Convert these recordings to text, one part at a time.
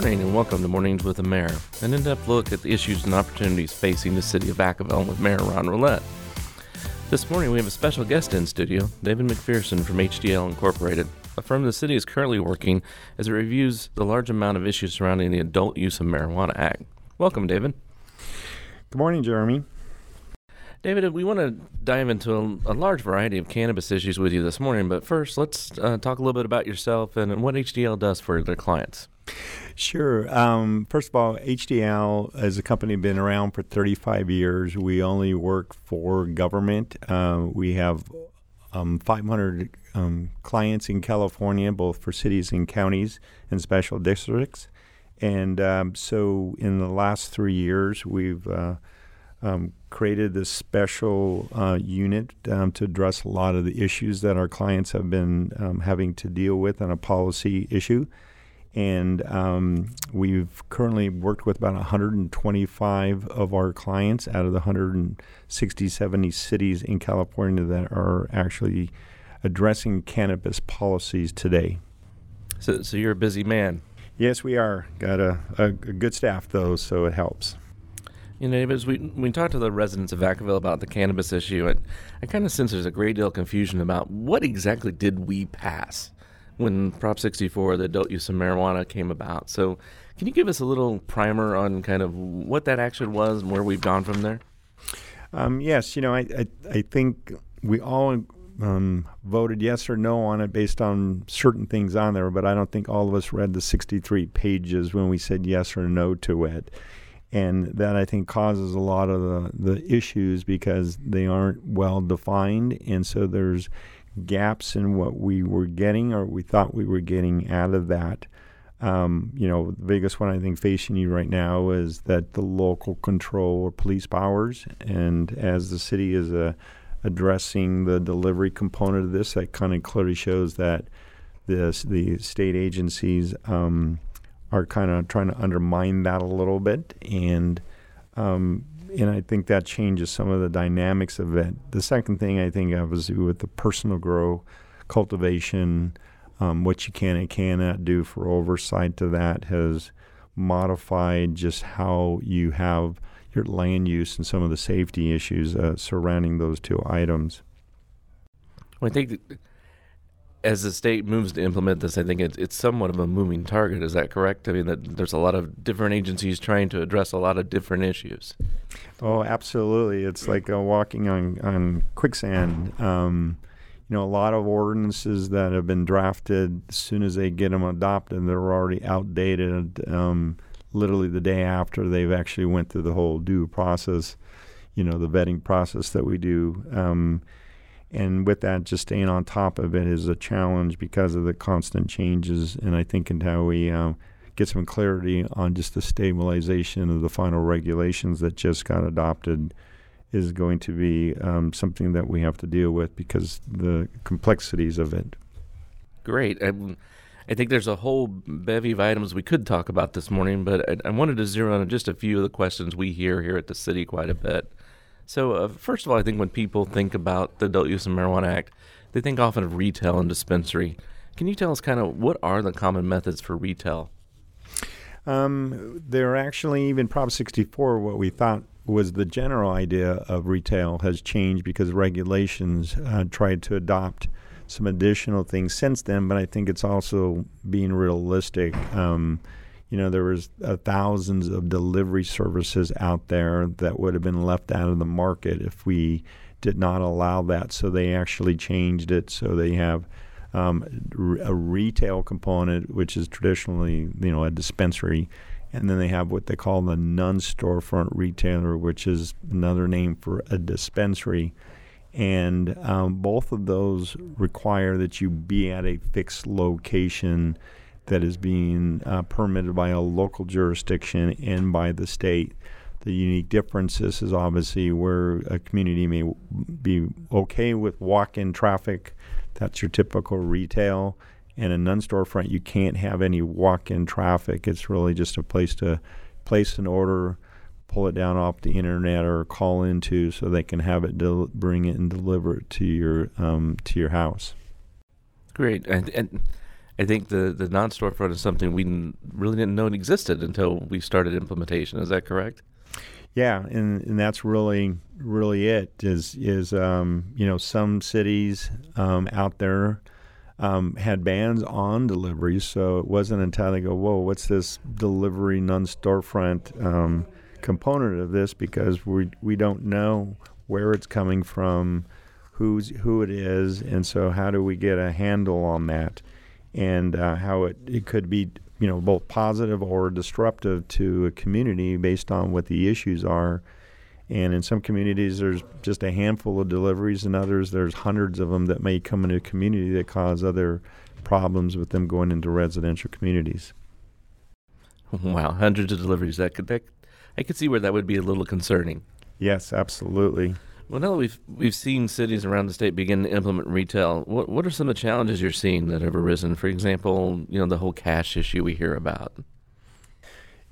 morning and welcome to Mornings with the Mayor, an in depth look at the issues and opportunities facing the city of Vacaville with Mayor Ron Rowlett. This morning we have a special guest in studio, David McPherson from HDL Incorporated, a firm the city is currently working as it reviews the large amount of issues surrounding the Adult Use of Marijuana Act. Welcome, David. Good morning, Jeremy. David, we want to dive into a, a, large variety of cannabis issues with you this morning, but first, let's uh, talk a little bit about yourself and, and what HDL does for their clients. Sure. Um, first of all, HDL as a company been around for 35 years. We only work for government. Uh, we have um, 500 um, clients in California, both for cities and counties and special districts. And um, so, in the last three years, we've uh, um, created this special uh, unit um, to address a lot of the issues that our clients have been um, having to deal with on a policy issue. And um, we've currently worked with about 125 of our clients out of the 160, 70 cities in California that are actually addressing cannabis policies today. So, so you're a busy man. Yes, we are. Got a, a, a good staff, though, so it helps. You know, as we we talked to the residents of Vacaville about the cannabis issue, and I kind of sense there's a great deal of confusion about what exactly did we pass when Prop 64, the adult use of marijuana, came about. So, can you give us a little primer on kind of what that action was and where we've gone from there? Um, yes, you know, I, I, I think we all um, voted yes or no on it based on certain things on there, but I don't think all of us read the 63 pages when we said yes or no to it and that I think causes a lot of the, the issues because they aren't well defined, and so there's gaps in what we were getting or we thought we were getting out of that. Um, you know, the biggest one I think facing you right now is that the local control or police powers, and as the city is uh, addressing the delivery component of this, that kind of clearly shows that this the state agencies. Um, are kind of trying to undermine that a little bit, and um, and I think that changes some of the dynamics of it. The second thing I think of is with the personal grow cultivation, um, what you can and cannot do for oversight to that has modified just how you have your land use and some of the safety issues uh, surrounding those two items. I think as the state moves to implement this, I think it's, it's somewhat of a moving target. Is that correct? I mean, that there's a lot of different agencies trying to address a lot of different issues. Oh, absolutely! It's like uh, walking on on quicksand. Um, you know, a lot of ordinances that have been drafted, as soon as they get them adopted, they're already outdated. Um, literally the day after they've actually went through the whole due process. You know, the vetting process that we do. Um, and with that, just staying on top of it is a challenge because of the constant changes. And I think until we um, get some clarity on just the stabilization of the final regulations that just got adopted is going to be um, something that we have to deal with because the complexities of it. Great. I, I, think there's a whole bevy of items we could talk about this morning, but I, I wanted to zero in on just a few of the questions we hear here at the city quite a bit. So, uh, first of all, I think when people think about the Adult Use of Marijuana Act, they think often of retail and dispensary. Can you tell us kind of what are the common methods for retail? Um, they're actually even Prop 64, what we thought was the general idea of retail has changed because regulations uh, tried to adopt some additional things since then, but I think it's also being realistic. Um, you know, there was uh, thousands of delivery services out there that would have been left out of the market if we did not allow that. So they actually changed it. So they have um, a retail component, which is traditionally, you know, a dispensary, and then they have what they call the non-storefront retailer, which is another name for a dispensary. And um, both of those require that you be at a fixed location that is being uh, permitted by a local jurisdiction and by the state. The unique differences is obviously where a community may be okay with walk-in traffic. That's your typical retail. And a non-storefront, you can't have any walk-in traffic. It's really just a place to place an order, pull it down off the internet, or call into so they can have it del- bring it and deliver it to your um, to your house. Great. And, and I think the the non storefront is something we really didn't know existed until we started implementation. Is that correct? Yeah, and, and that's really really it. Is is um, you know some cities um, out there um, had bans on deliveries, so it wasn't until they go, whoa, what's this delivery non storefront um, component of this? Because we we don't know where it's coming from, who's who it is, and so how do we get a handle on that, and uh, how it, it could be you know both positive or disruptive to a community based on what the issues are. And in some communities, there's just a handful of deliveries, and others, there's hundreds of them that may come into a community that cause other problems with them going into residential communities. Wow, hundreds of deliveries. That could, that, I could see where that would be a little concerning. Yes, absolutely. Well, now that we've we've seen cities around the state begin to implement retail, what what are some of the challenges you're seeing that have arisen? For example, you know the whole cash issue we hear about.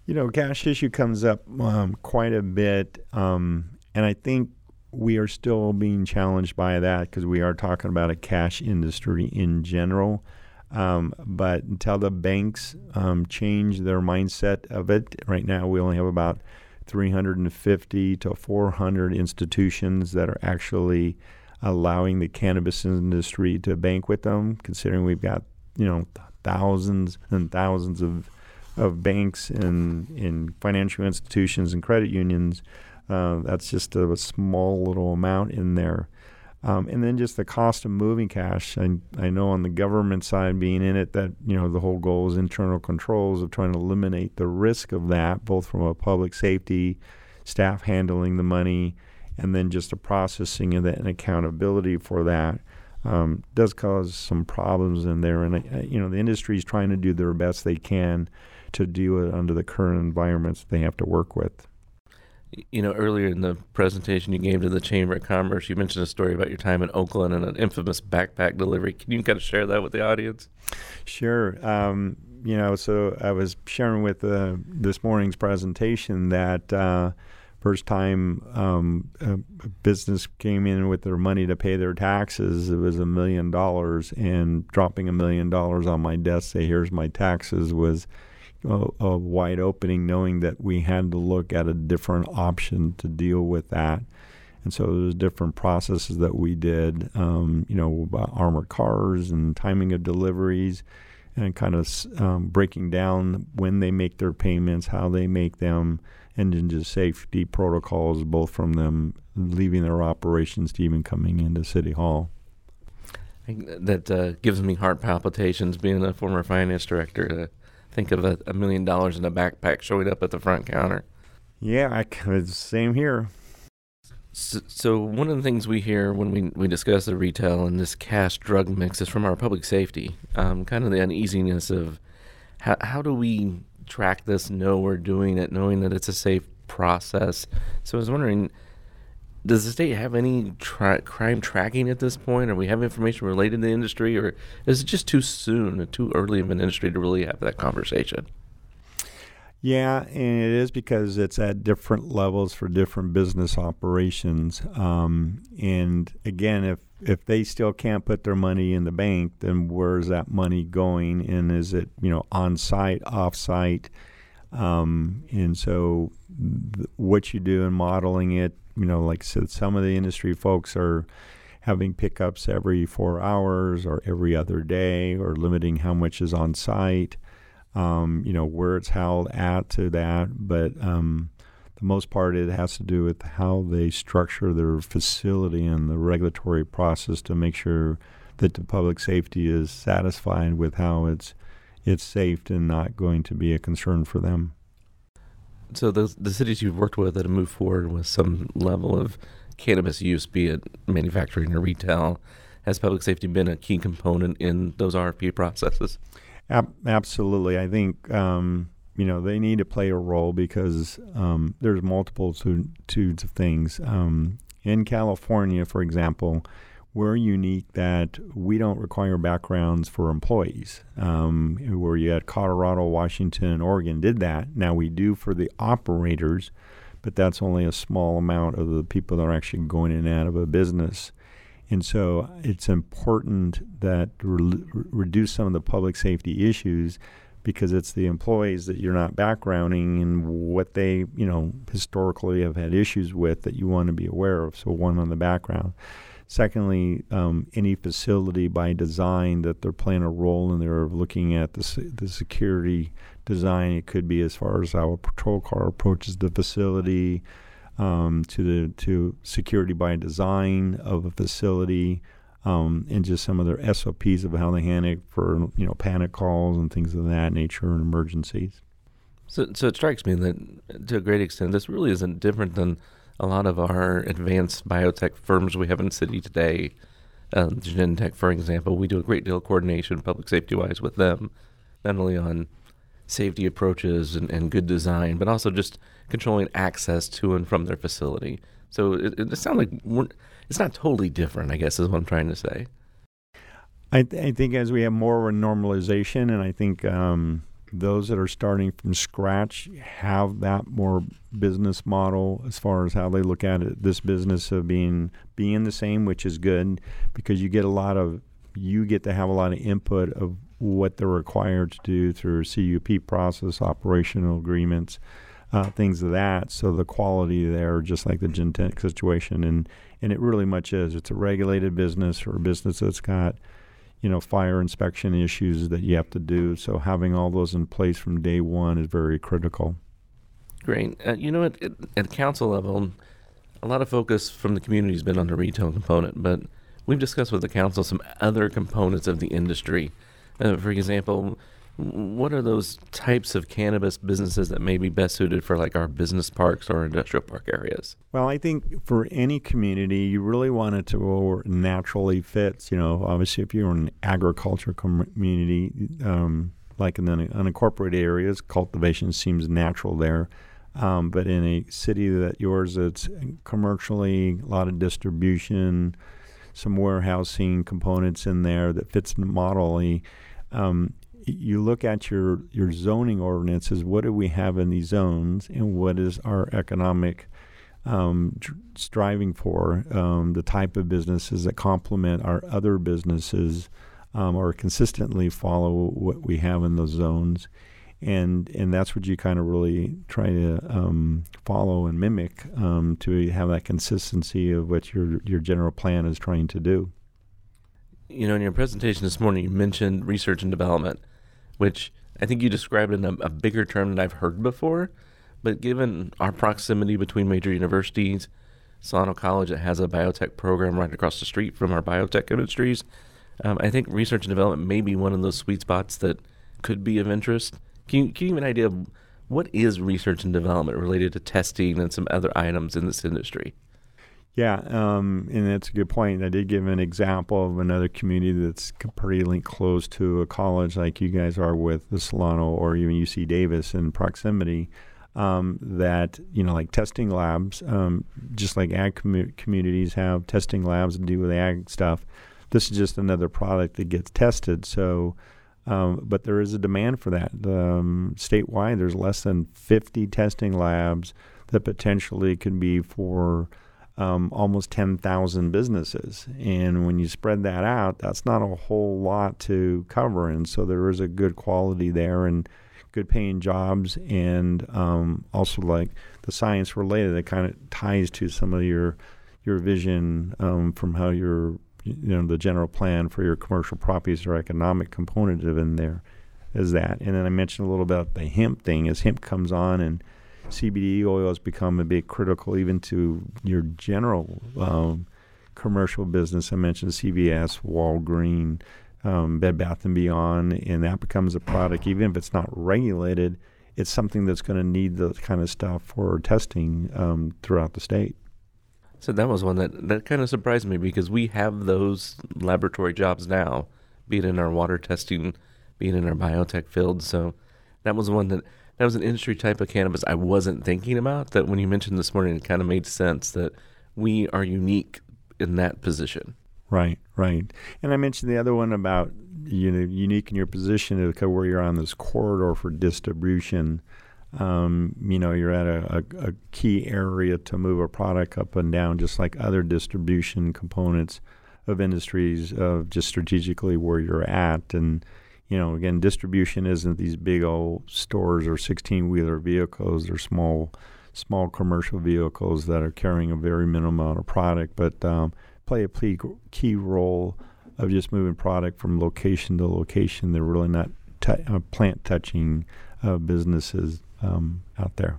You know, cash issue comes up um, quite a bit, um, and I think we are still being challenged by that because we are talking about a cash industry in general. Um, but until the banks um, change their mindset of it, right now we only have about 350 to 400 institutions that are actually allowing the cannabis industry to bank with them. Considering we've got you know thousands and thousands of of banks and in financial institutions and credit unions. Uh, that's just a, a, small little amount in there. Um, and then just the cost of moving cash. I, I know on the government side, being in it, that you know the whole goal is internal controls of trying to eliminate the risk of that, both from a public safety, staff handling the money, and then just the processing of that and accountability for that. Um, does cause some problems in there, and uh, you know the industry is trying to do their best they can to do it under the current environments they have to work with. You know, earlier in the presentation you gave to the Chamber of Commerce, you mentioned a story about your time in Oakland and an infamous backpack delivery. Can you kind of share that with the audience? Sure. Um, you know, so I was sharing with uh, this morning's presentation that uh, first time um, a business came in with their money to pay their taxes, it was a million dollars, and dropping a million dollars on my desk, say, "Here's my taxes," was a, a, wide opening, knowing that we had to look at a different option to deal with that. And so there's different processes that we did, um, you know, about armored cars and timing of deliveries, and kind of um, breaking down when they make their payments, how they make them, and then just safety protocols, both from them leaving their operations to even coming into City Hall. That uh, gives me heart palpitations being a former finance director. Think of a, a million dollars in a backpack showing up at the front counter. Yeah, I, could. same here. So, so, one of the things we hear when we, we discuss the retail and this cash drug mix is from our public safety, um, kind of the uneasiness of how, how do we track this, know we're doing it, knowing that it's a safe process. So I was wondering, does the state have any crime tracking at this point? Or we have information related to the industry, or is it just too soon, too early of an industry to really have that conversation? Yeah, and it is because it's at different levels for different business operations. Um, and again, if if they still can't put their money in the bank, then where's that money going? And is it you know on site, off site? Um, and so, th- what you do in modeling it you know, like I said, some of the industry folks are having pickups every four hours or every other day or limiting how much is on site, um, you know, where it's held at to that. But um, the most part, it has to do with how they structure their facility and the regulatory process to make sure that the public safety is satisfied with how it's it's safe and not going to be a concern for them. So the the cities you've worked with that have moved forward with some level of cannabis use, be it manufacturing or retail, has public safety been a key component in those RFP processes? Ab- absolutely, I think um, you know they need to play a role because um, there's multitudes of things. Um, in California, for example, we're unique that we don't require backgrounds for employees. Um, where you had Colorado, Washington, Oregon did that. Now we do for the operators, but that's only a small amount of the people that are actually going in and out of a business. And so it's important that re- reduce some of the public safety issues because it's the employees that you're not backgrounding and what they, you know, historically have had issues with that you want to be aware of. So one on the background. Secondly, um, any facility by design that they're playing a role in there of looking at the, the security design. It could be as far as how a patrol car approaches the facility, um, to the to security by design of a facility, um, and just some of their SOPs of how they handle it for you know panic calls and things of that nature and emergencies. So, so it strikes me that to a great extent, this really isn't different than a lot of our advanced biotech firms we have in city today. Um, Genentech, for example, we do a great deal of coordination, public safety wise, with them, not only on safety approaches and, and good design, but also just controlling access to and from their facility. So it, it sounds like it's not totally different, I guess, is what I'm trying to say. I, th- I think as we have more normalization, and I think um, those that are starting from scratch have that more business model as far as how they look at it. This business of being being the same, which is good because you get a lot of you get to have a lot of input of what they're required to do through CUP process, operational agreements, uh, things of that. So the quality there, just like the Genentech situation, and and it really much is. It's a regulated business or a business that's got you know, fire inspection issues that you have to do. So having all those in place from day one is very critical. Great. Uh, you know, at, at council level, a lot of focus from the community has been on the retail component, but we've discussed with the council some other components of the industry. Uh, for example, what are those types of cannabis businesses that may be best suited for like our business parks or industrial park areas? Well, I think for any community, you really want it to naturally fits. You know, obviously, if you're in an agriculture community, um, like in the unincorporated areas, cultivation seems natural there. Um, but in a city that yours, it's commercially a lot of distribution, some warehousing components in there that fits the. Um, you look at your your zoning ordinances. What do we have in these zones, and what is our economic um, striving for? Um, the type of businesses that complement our other businesses, um, or consistently follow what we have in those zones, and and that's what you kind of really try to um, follow and mimic um, to have that consistency of what your your general plan is trying to do. You know, in your presentation this morning, you mentioned research and development which I think you described in a, a bigger term than I've heard before. But given our proximity between major universities, Solano College that has a biotech program right across the street from our biotech industries, um, I think research and development may be one of those sweet spots that could be of interest. Can you, can you give an idea of what is research and development related to testing and some other items in this industry? Yeah, um, and that's a good point. I did give an example of another community that's pretty linked close to a college like you guys are with the Solano or even UC Davis in proximity. Um, that you know, like testing labs, um, just like ag com- communities have testing labs to do with ag stuff. This is just another product that gets tested. So, um, but there is a demand for that. Um, statewide, there's less than 50 testing labs that potentially can be for um, almost 10,000 businesses. And when you spread that out, that's not a whole lot to cover. And so there is a good quality there and good paying jobs. And um, also, like the science related, it kind of ties to some of your your vision um, from how your you know the general plan for your commercial properties or economic component of in there is that. And then I mentioned a little about the hemp thing as hemp comes on and CBD oil has become a bit critical even to your general um, commercial business. I mentioned CVS, Walgreen, um, Bed Bath and Beyond, and that becomes a product. Even if it's not regulated, it's something that's going to need the kind of stuff for testing um, throughout the state. So that was one that that kind of surprised me because we have those laboratory jobs now, be it in our water testing, be it in our biotech field. So that was one that that was an industry type of cannabis I wasn't thinking about. That when you mentioned this morning, it kind of made sense that we are unique in that position. Right, right. And I mentioned the other one about you know unique in your position of where you're on this corridor for distribution. Um, you know, you're at a, a, a, key area to move a product up and down, just like other distribution components of industries of just strategically where you're at and you know again distribution isn't these big old stores or 16 wheeler vehicles. They're small small commercial vehicles that are carrying a very minimal amount of product but um, play a key, key role of just moving product from location to location. They're really not t- uh, plant touching uh, businesses um, out there.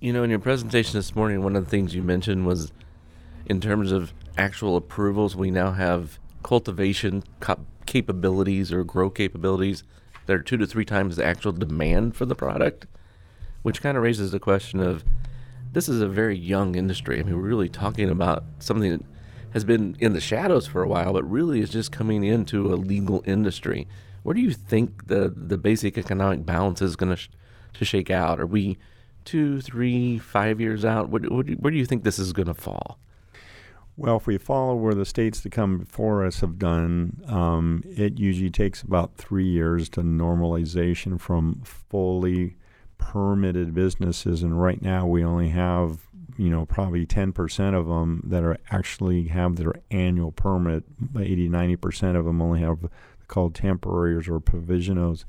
You know in your presentation this morning one of the things you mentioned was in terms of actual approvals, we now have cultivation capabilities or grow capabilities that are two to three times the actual demand for the product, which kind of raises the question of this is a very young industry. I mean, we're really talking about something that has been in the shadows for a while, but really is just coming into a legal industry. Where do you think the the basic economic balance is going to sh- to shake out? Are we two, three, five years out? Where, where, do, where do you think this is going to fall? Well, if we follow where the states that come before us have done, um, it usually takes about three years to normalization from fully permitted businesses. And right now, we only have, you know, probably 10% of them that are actually have their annual permit. 80, 90% of them only have called temporaries or provisionals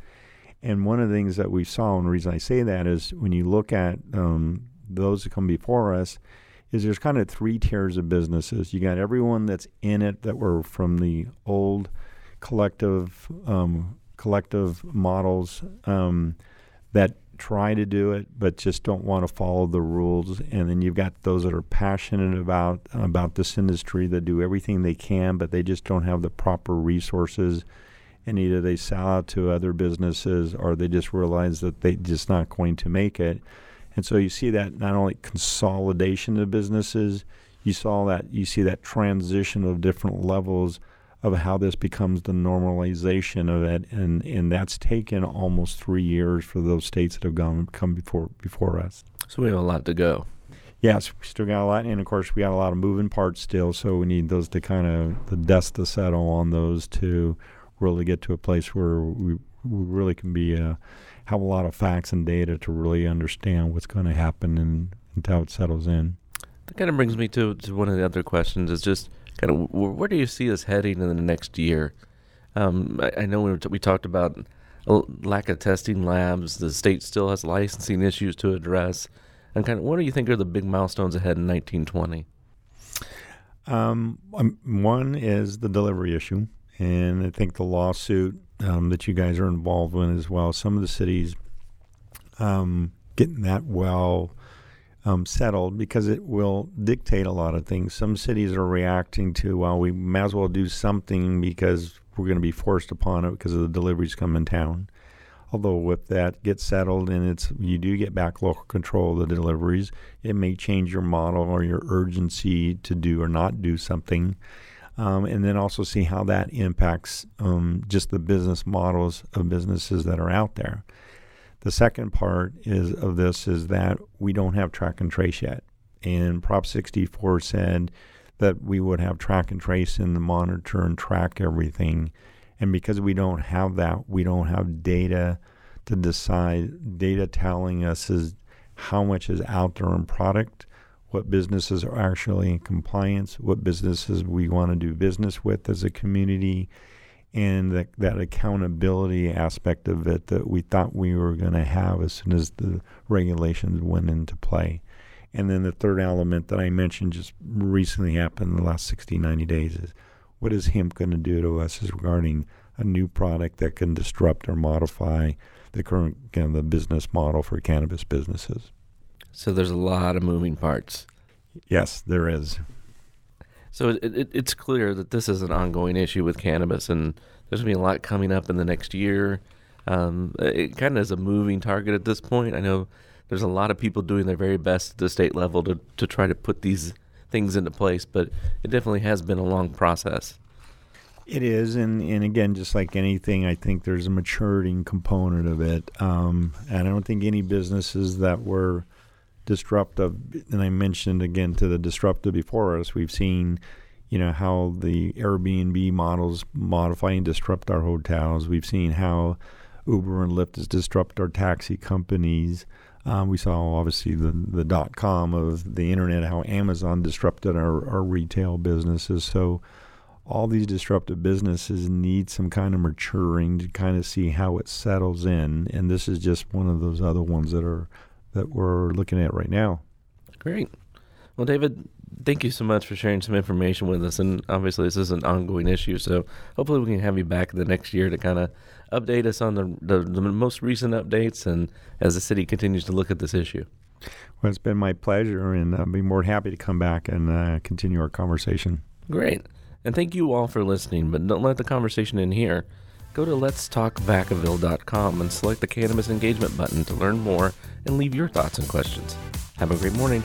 And one of the things that we saw, and the reason I say that is when you look at um, those that come before us, is there's kind of three tiers of businesses. You got everyone that's in it that were from the old collective um, collective models um, that try to do it but just don't want to follow the rules. And then you've got those that are passionate about about this industry that do everything they can but they just don't have the proper resources. And either they sell out to other businesses or they just realize that they're just not going to make it and so you see that not only consolidation of businesses, you saw that you see that transition of different levels of how this becomes the normalization of it, and and that's taken almost three years for those states that have gone come before before us. So we have a lot to go. Yes, we still got a lot, and of course we got a lot of moving parts still. So we need those to kind of the dust to settle on those to really get to a place where we, we really can be. Uh, have a lot of facts and data to really understand what's going to happen and until it settles in. That kind of brings me to, to one of the other questions is just kind of where do you see us heading in the next year? Um, I, I, know we, t- we talked about lack of testing labs. The state still has licensing issues to address. And kind of what do you think are the big milestones ahead in 1920? Um, um, one is the delivery issue. And I think the lawsuit um, that you guys are involved in as well. Some of the cities um, getting that well um, settled because it will dictate a lot of things. Some cities are reacting to, well, we may as well do something because we're going to be forced upon it because of the deliveries come in town. Although if that gets settled and it's you do get back local control of the deliveries, it may change your model or your urgency to do or not do something um, and then also see how that impacts um, just the business models of businesses that are out there. The second part is of this is that we don't have track and trace yet, and Prop 64 said that we would have track and trace and monitor and track everything, and because we don't have that, we don't have data to decide. Data telling us is how much is out there in product what businesses are actually in compliance, what businesses we want to do business with as a community, and that, that accountability aspect of it that we thought we were going to have as soon as the regulations went into play. And then the third element that I mentioned just recently happened in the last 60, 90 days is what is hemp going to do to us as regarding a new product that can disrupt or modify the current the business model for cannabis businesses. So there's a lot of moving parts. Yes, there is. So it, it, it's clear that this is an ongoing issue with cannabis, and there's going to be a lot coming up in the next year. Um, it kind of is a moving target at this point. I know there's a lot of people doing their very best at the state level to, to try to put these things into place, but it definitely has been a long process. It is, and, and again, just like anything, I think there's a maturing component of it. Um, and I don't think any businesses that were disruptive, and I mentioned again to the disruptive before us, we've seen, you know, how the Airbnb models modify and disrupt our hotels. We've seen how Uber and Lyft has disrupted our taxi companies. Uh, we saw obviously the the dot com of the internet, how Amazon disrupted our, our retail businesses. So all these disruptive businesses need some kind of maturing to kind of see how it settles in. And this is just one of those other ones that are that we're looking at right now. Great. Well, David, thank you so much for sharing some information with us. And obviously, this is an ongoing issue, so hopefully, we can have you back the next year to kind of update us on the, the, the most recent updates and as the city continues to look at this issue. Well, it's been my pleasure, and I'll be more than happy to come back and uh, continue our conversation. Great. And thank you all for listening, but don't let the conversation in here. Go to letstalkvacaville.com and select the Cannabis Engagement button to learn more and leave your thoughts and questions. Have a great morning.